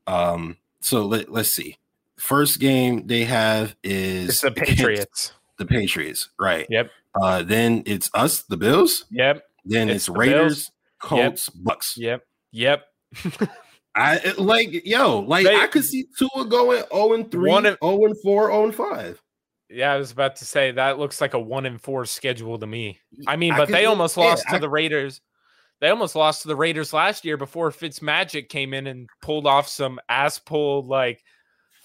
Um, so let let's see. First game they have is it's the Patriots. The Patriots, right? Yep. Uh, then it's us, the Bills. Yep. Then it's, it's Raiders, Bills. Colts, yep. Bucks. Yep. Yep. I like yo, like they, I could see Tua going 0 and 3, 0 and 4, 0 and 5. Yeah, I was about to say that looks like a one and four schedule to me. I mean, but I they almost lost to the Raiders. They almost lost to the Raiders last year before Fitz Magic came in and pulled off some ass pull like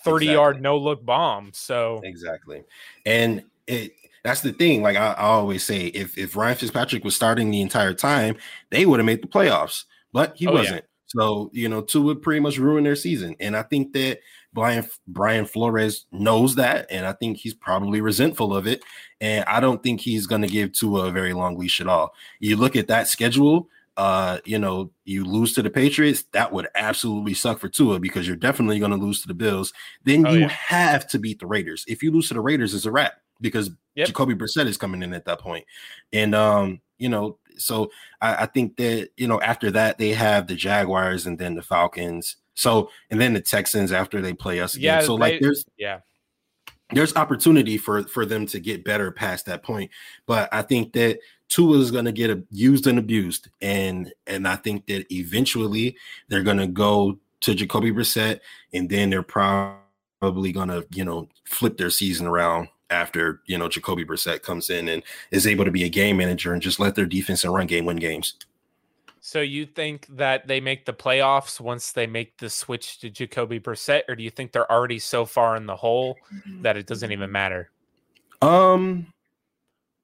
30 exactly. yard no look bomb. So exactly. And it that's the thing. Like I, I always say, if if Ryan Fitzpatrick was starting the entire time, they would have made the playoffs, but he oh, wasn't. Yeah. So, you know, Tua would pretty much ruin their season. And I think that Brian Brian Flores knows that, and I think he's probably resentful of it. And I don't think he's going to give Tua a very long leash at all. You look at that schedule, uh, you know, you lose to the Patriots, that would absolutely suck for Tua because you're definitely going to lose to the Bills. Then oh, you yeah. have to beat the Raiders. If you lose to the Raiders, it's a wrap because yep. Jacoby Brissett is coming in at that point. And um, you know, so I, I, think that you know after that they have the Jaguars and then the Falcons. So and then the Texans after they play us again. Yeah, so like there's yeah there's opportunity for for them to get better past that point. But I think that Tua is going to get used and abused, and and I think that eventually they're going to go to Jacoby Brissett, and then they're probably going to you know flip their season around after you know Jacoby Brissett comes in and is able to be a game manager and just let their defense and run game win games. So you think that they make the playoffs once they make the switch to Jacoby Brissett, or do you think they're already so far in the hole that it doesn't even matter? Um,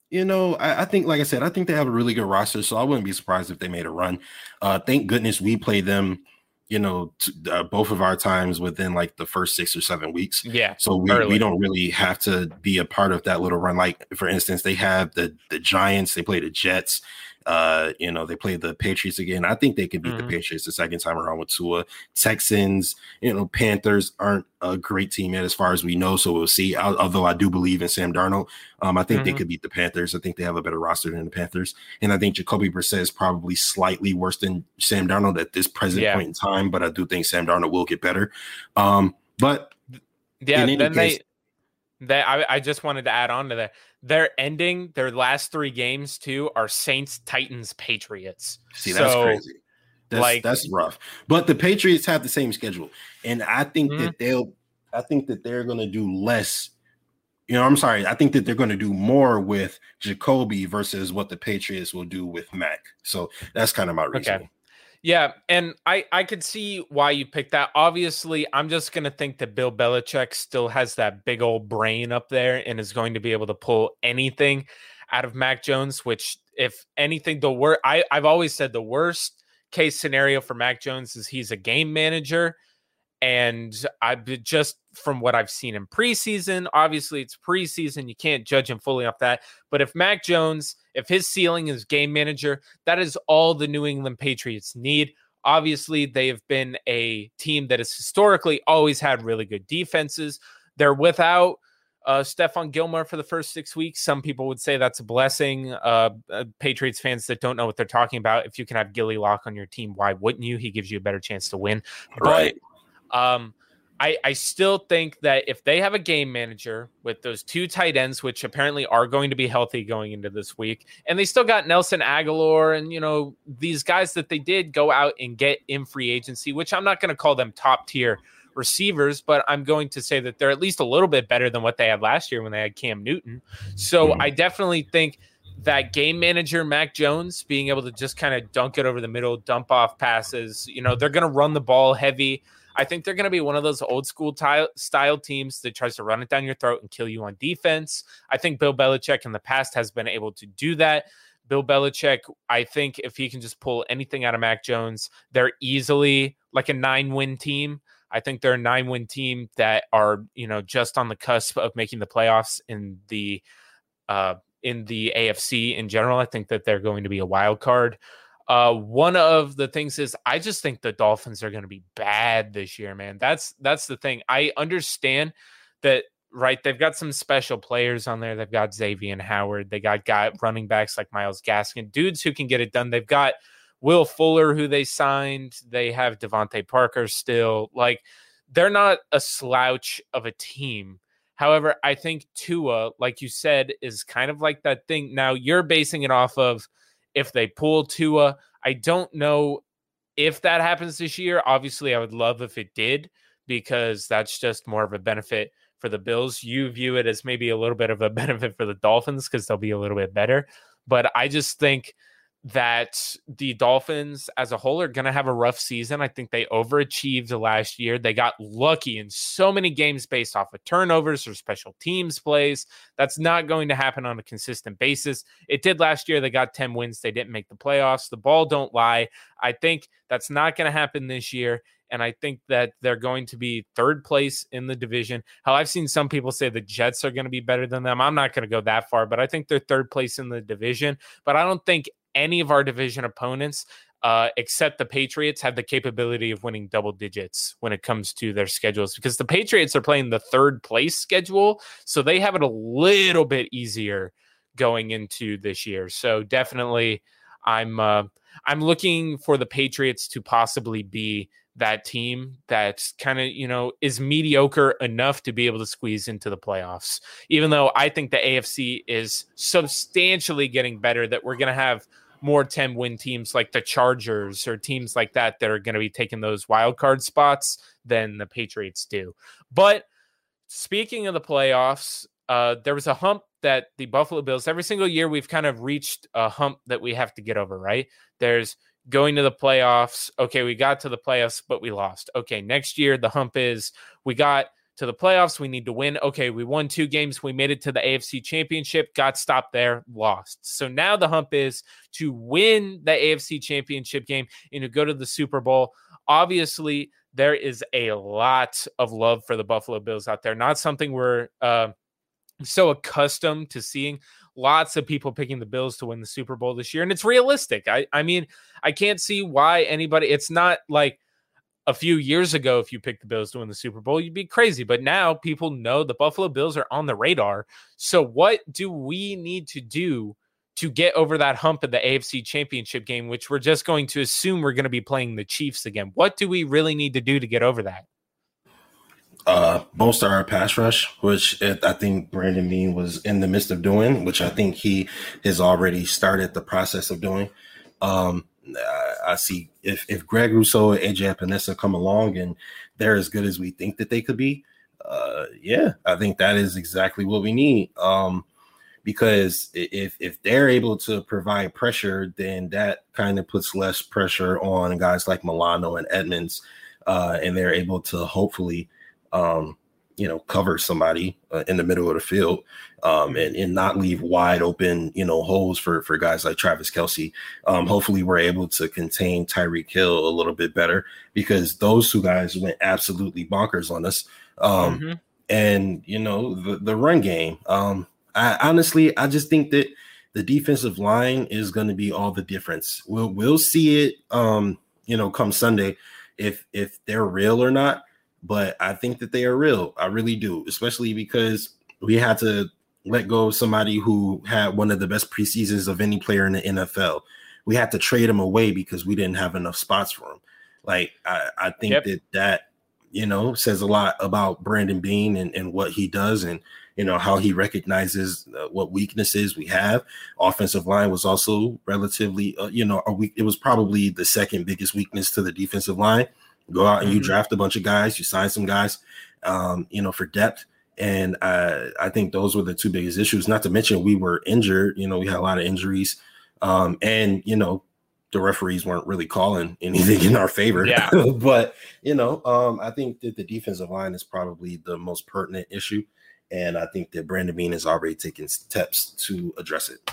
you know, I, I, think, like I said, I think they have a really good roster, so I wouldn't be surprised if they made a run. Uh, thank goodness we played them you know, t- uh, both of our times within like the first six or seven weeks. Yeah. So we, we don't really have to be a part of that little run. Like for instance, they have the the Giants, they play the Jets, uh, you know, they play the Patriots again. I think they could beat mm-hmm. the Patriots the second time around with Tua. Texans, you know, Panthers aren't a great team yet as far as we know, so we'll see. Although I do believe in Sam Darnold, um, I think mm-hmm. they could beat the Panthers. I think they have a better roster than the Panthers, and I think Jacoby Brissett is probably slightly worse than Sam Darnold at this present yeah. point in time. But I do think Sam Darnold will get better. Um, but Yeah, then case, they, they I, I just wanted to add on to that. They're ending their last three games too are Saints, Titans, Patriots. See, that's so, crazy. That's, like that's rough. But the Patriots have the same schedule, and I think mm-hmm. that they'll. I think that they're going to do less. You know, I'm sorry. I think that they're going to do more with Jacoby versus what the Patriots will do with Mac. So that's kind of my reason. Okay. Yeah, and I I could see why you picked that. Obviously, I'm just gonna think that Bill Belichick still has that big old brain up there and is going to be able to pull anything out of Mac Jones. Which, if anything, the worst I I've always said the worst case scenario for Mac Jones is he's a game manager, and I just from what I've seen in preseason, obviously it's preseason, you can't judge him fully off that. But if Mac Jones if his ceiling is game manager, that is all the New England Patriots need. Obviously, they have been a team that has historically always had really good defenses. They're without uh, Stephon Gilmore for the first six weeks. Some people would say that's a blessing. Uh, uh, Patriots fans that don't know what they're talking about, if you can have Gilly Lock on your team, why wouldn't you? He gives you a better chance to win. Right. But um, I, I still think that if they have a game manager with those two tight ends, which apparently are going to be healthy going into this week, and they still got Nelson Agholor and you know these guys that they did go out and get in free agency, which I'm not going to call them top tier receivers, but I'm going to say that they're at least a little bit better than what they had last year when they had Cam Newton. So mm-hmm. I definitely think that game manager Mac Jones being able to just kind of dunk it over the middle, dump off passes, you know, they're going to run the ball heavy. I think they're going to be one of those old school ty- style teams that tries to run it down your throat and kill you on defense. I think Bill Belichick in the past has been able to do that. Bill Belichick, I think if he can just pull anything out of Mac Jones, they're easily like a nine win team. I think they're a nine win team that are, you know, just on the cusp of making the playoffs in the uh in the AFC in general. I think that they're going to be a wild card. Uh, one of the things is I just think the Dolphins are going to be bad this year, man. That's that's the thing. I understand that right. They've got some special players on there. They've got Xavier Howard. They got got running backs like Myles Gaskin, dudes who can get it done. They've got Will Fuller, who they signed. They have DeVante Parker still. Like they're not a slouch of a team. However, I think Tua, like you said, is kind of like that thing. Now you're basing it off of if they pull Tua. I don't know if that happens this year. Obviously, I would love if it did because that's just more of a benefit for the Bills. You view it as maybe a little bit of a benefit for the Dolphins because they'll be a little bit better. But I just think that the Dolphins as a whole are going to have a rough season. I think they overachieved last year. They got lucky in so many games based off of turnovers or special teams plays. That's not going to happen on a consistent basis. It did last year. They got 10 wins. They didn't make the playoffs. The ball don't lie. I think that's not going to happen this year. And I think that they're going to be third place in the division. How I've seen some people say the Jets are going to be better than them. I'm not going to go that far, but I think they're third place in the division. But I don't think any of our division opponents, uh, except the Patriots, have the capability of winning double digits when it comes to their schedules because the Patriots are playing the third place schedule. So they have it a little bit easier going into this year. So definitely, I'm uh, I'm looking for the Patriots to possibly be that team that's kind of you know is mediocre enough to be able to squeeze into the playoffs even though i think the afc is substantially getting better that we're going to have more 10 win teams like the Chargers or teams like that that are going to be taking those wild card spots than the Patriots do. But speaking of the playoffs, uh, there was a hump that the Buffalo Bills, every single year, we've kind of reached a hump that we have to get over, right? There's going to the playoffs. Okay, we got to the playoffs, but we lost. Okay, next year, the hump is we got to the playoffs. We need to win. Okay, we won two games. We made it to the AFC championship, got stopped there, lost. So now the hump is to win the AFC championship game and to go to the Super Bowl. Obviously, there is a lot of love for the Buffalo Bills out there. Not something we're uh, so accustomed to seeing. Lots of people picking the Bills to win the Super Bowl this year, and it's realistic. I, I mean, I can't see why anybody. It's not like a few years ago, if you picked the Bills to win the Super Bowl, you'd be crazy. But now people know the Buffalo Bills are on the radar. So, what do we need to do to get over that hump of the AFC Championship game, which we're just going to assume we're going to be playing the Chiefs again? What do we really need to do to get over that? uh, bolster our pass rush, which it, I think Brandon Beane was in the midst of doing, which I think he has already started the process of doing. Um, I see if, if Greg Rousseau and AJ Epenesa come along and they're as good as we think that they could be, uh, yeah, I think that is exactly what we need. Um, because if if they're able to provide pressure, then that kind of puts less pressure on guys like Milano and Edmunds, uh, and they're able to hopefully um, you know, cover somebody uh, in the middle of the field um, and, and not leave wide open, you know, holes for, for guys like Travis Kelce. Um, hopefully, we're able to contain Tyreek Hill a little bit better because those two guys went absolutely bonkers on us. Um, mm-hmm. And, you know, the, the run game. Um, I honestly, I just think that the defensive line is going to be all the difference. We'll, we'll see it, um, you know, come Sunday if if they're real or not but I think that they are real. I really do, especially because we had to let go of somebody who had one of the best preseasons of any player in the NFL. We had to trade him away because we didn't have enough spots for him. Like I, I think yep. that that you know says a lot about Brandon Beane and, and what he does and you know how he recognizes uh, what weaknesses we have. Offensive line was also relatively uh, you know a weak. It was probably the second biggest weakness to the defensive line. Go out and mm-hmm. you draft a bunch of guys, you sign some guys, um, you know, for depth. And uh, I think those were the two biggest issues. Not to mention we were injured. You know, we had a lot of injuries, um, and you know, the referees weren't really calling anything in our favor. Yeah. but you know, um, I think that the defensive line is probably the most pertinent issue, and I think that Brandon Beane has already taken steps to address it.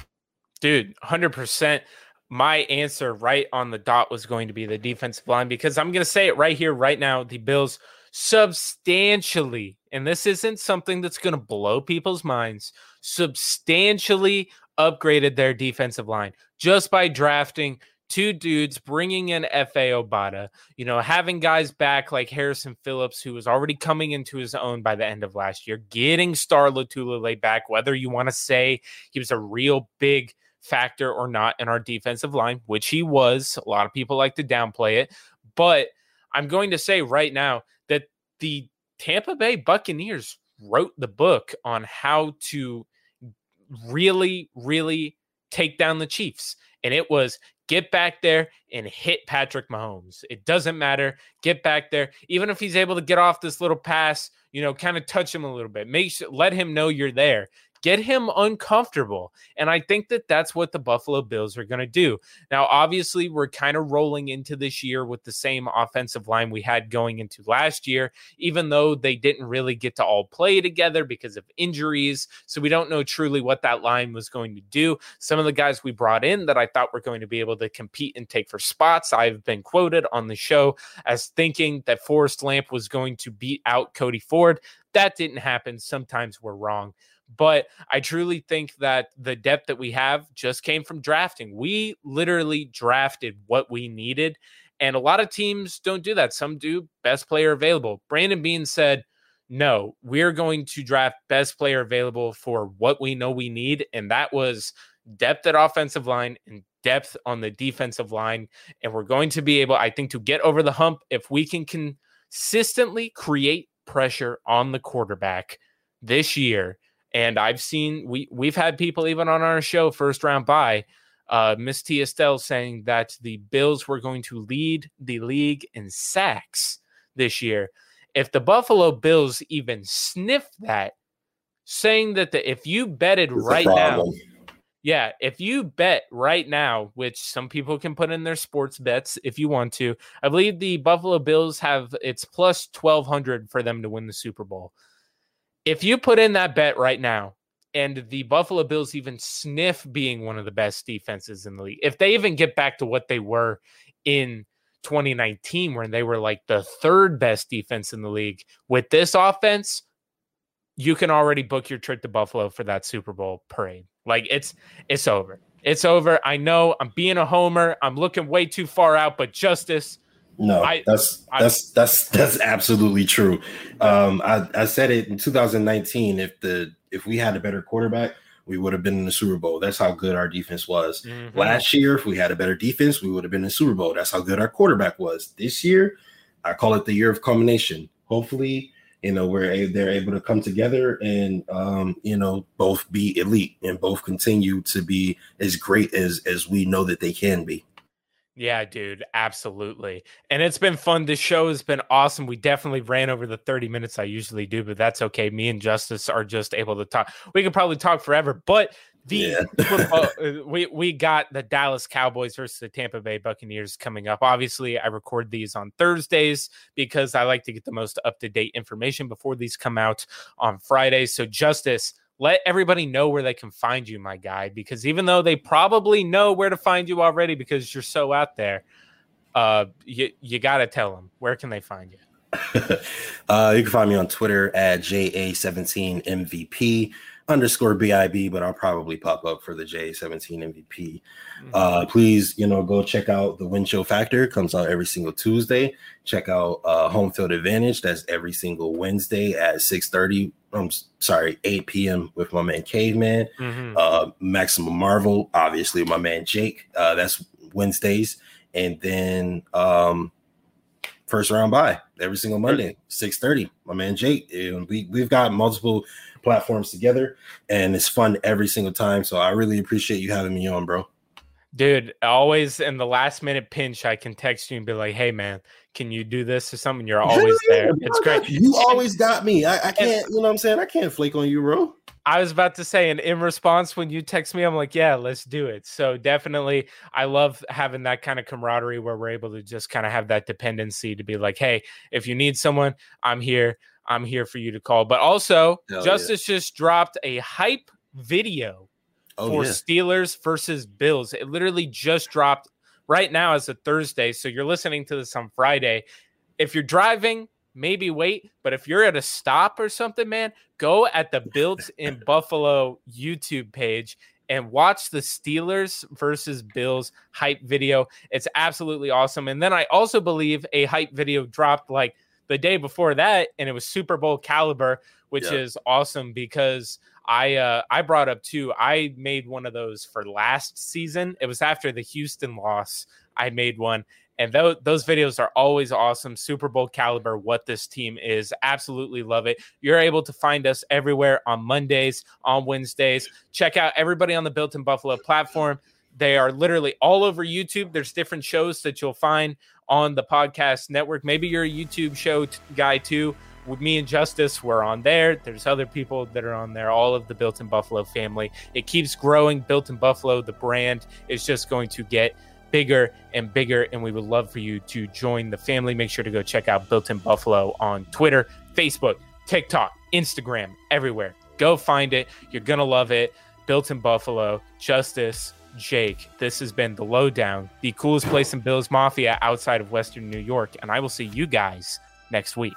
Dude, hundred percent my answer right on the dot was going to be the defensive line because I'm going to say it right here, right now. The Bills substantially, and this isn't something that's going to blow people's minds, substantially upgraded their defensive line just by drafting two dudes, bringing in Efe Obada, you know, having guys back like Harrison Phillips, who was already coming into his own by the end of last year, getting Star Lotulelei back, whether you want to say he was a real big – factor or not in our defensive line, which he was. A lot of people like to downplay it. But I'm going to say right now that the Tampa Bay Buccaneers wrote the book on how to really, really take down the Chiefs. And it was get back there and hit Patrick Mahomes. It doesn't matter. Get back there. Even if he's able to get off this little pass, you know, kind of touch him a little bit. Make sure, let him know you're there get him uncomfortable. And I think that that's what the Buffalo Bills are going to do. Now, obviously, we're kind of rolling into this year with the same offensive line we had going into last year, even though they didn't really get to all play together because of injuries. So we don't know truly what that line was going to do. Some of the guys we brought in that I thought were going to be able to compete and take for spots, I've been quoted on the show as thinking that Forrest Lamp was going to beat out Cody Ford. That didn't happen. Sometimes we're wrong. But I truly think that the depth that we have just came from drafting. We literally drafted what we needed. And a lot of teams don't do that. Some do best player available. Brandon Beane said, no, we're going to draft best player available for what we know we need. And that was depth at offensive line and depth on the defensive line. And we're going to be able, I think, to get over the hump if we can consistently create pressure on the quarterback this year and I've seen we we've had people even on our show first round bye uh, Miss T Estelle saying that the Bills were going to lead the league in sacks this year. If the Buffalo Bills even sniff that, saying that the, if you betted it's right now, yeah, if you bet right now, which some people can put in their sports bets if you want to, I believe the Buffalo Bills have it's plus 1200 for them to win the Super Bowl. If you put in that bet right now, and the Buffalo Bills even sniff being one of the best defenses in the league, if they even get back to what they were in 2019, when they were like the third best defense in the league, with this offense, you can already book your trip to Buffalo for that Super Bowl parade. Like it's it's over. It's over. I know I'm being a homer. I'm looking way too far out, but justice no, I, that's I, that's that's that's absolutely true. Um, I, I said it in 2019. If the if we had a better quarterback, we would have been in the Super Bowl. That's how good our defense was. Mm-hmm. Last year, if we had a better defense, we would have been in the Super Bowl. That's how good our quarterback was. This year, I call it the year of culmination. Hopefully, you know, where they're able to come together and um, you know both be elite and both continue to be as great as as we know that they can be. Yeah, dude, absolutely. And it's been fun. This show has been awesome. We definitely ran over the 30 minutes I usually do, but that's okay. Me and Justice are just able to talk. We could probably talk forever, but the yeah. uh, we we got the Dallas Cowboys versus the Tampa Bay Buccaneers coming up. Obviously, I record these on Thursdays because I like to get the most up to date information before these come out on Fridays. So, Justice, let everybody know where they can find you, my guy, because even though they probably know where to find you already because you're so out there, uh, you you got to tell them where can they find you. uh, you can find me on Twitter at JA17MVP underscore BIB, but I'll probably pop up for the J17 MVP. Mm-hmm. Uh, please, you know, go check out the Win Show Factor. It comes out every single Tuesday. Check out uh, Home Field Advantage. That's every single Wednesday at 6:30. I'm sorry, 8 p.m. with my man Caveman. Mm-hmm. Uh, Maximum Marvel, obviously, my man Jake. Uh, that's Wednesdays, and then um, first round bye every single Monday, 6:30. My man Jake. And we we've got multiple platforms together, and it's fun every single time. So I really appreciate you having me on, bro. Dude, always in the last minute pinch, I can text you and be like, "Hey, man, can you do this or something?" You're always there. It's great. You always got me. I, I can't. You know what I'm saying? I can't flake on you, bro. I was about to say, and in response, when you text me, I'm like, yeah, let's do it. So definitely, I love having that kind of camaraderie where we're able to just kind of have that dependency to be like, hey, if you need someone, I'm here. I'm here for you to call. But also, Hell Justice yeah. just dropped a hype video oh, for yeah. Steelers versus Bills. It literally just dropped right now as a Thursday. So you're listening to this on Friday. If you're driving, maybe wait. But if you're at a stop or something, man, go at the Built in Buffalo YouTube page and watch the Steelers versus Bills hype video. It's absolutely awesome. And then I also believe a hype video dropped like – the day before that, and it was Super Bowl caliber, which yeah. is awesome because I uh, I brought up too. I made one of those for last season. It was after the Houston loss. I made one, and those those videos are always awesome. Super Bowl caliber. What this team is, absolutely love it. You're able to find us everywhere on Mondays, on Wednesdays. Check out everybody on the Built in Buffalo platform. They are literally all over YouTube. There's different shows that you'll find on the podcast network. Maybe you're a YouTube show t- guy too. With me and Justice, we're on there. There's other people that are on there, all of the Built in Buffalo family. It keeps growing. Built in Buffalo, the brand is just going to get bigger and bigger. And we would love for you to join the family. Make sure to go check out Built in Buffalo on Twitter, Facebook, TikTok, Instagram, everywhere. Go find it. You're going to love it. Built in Buffalo, Justice, Jake. This has been The Lowdown, the coolest place in Bills Mafia outside of Western New York. And I will see you guys next week.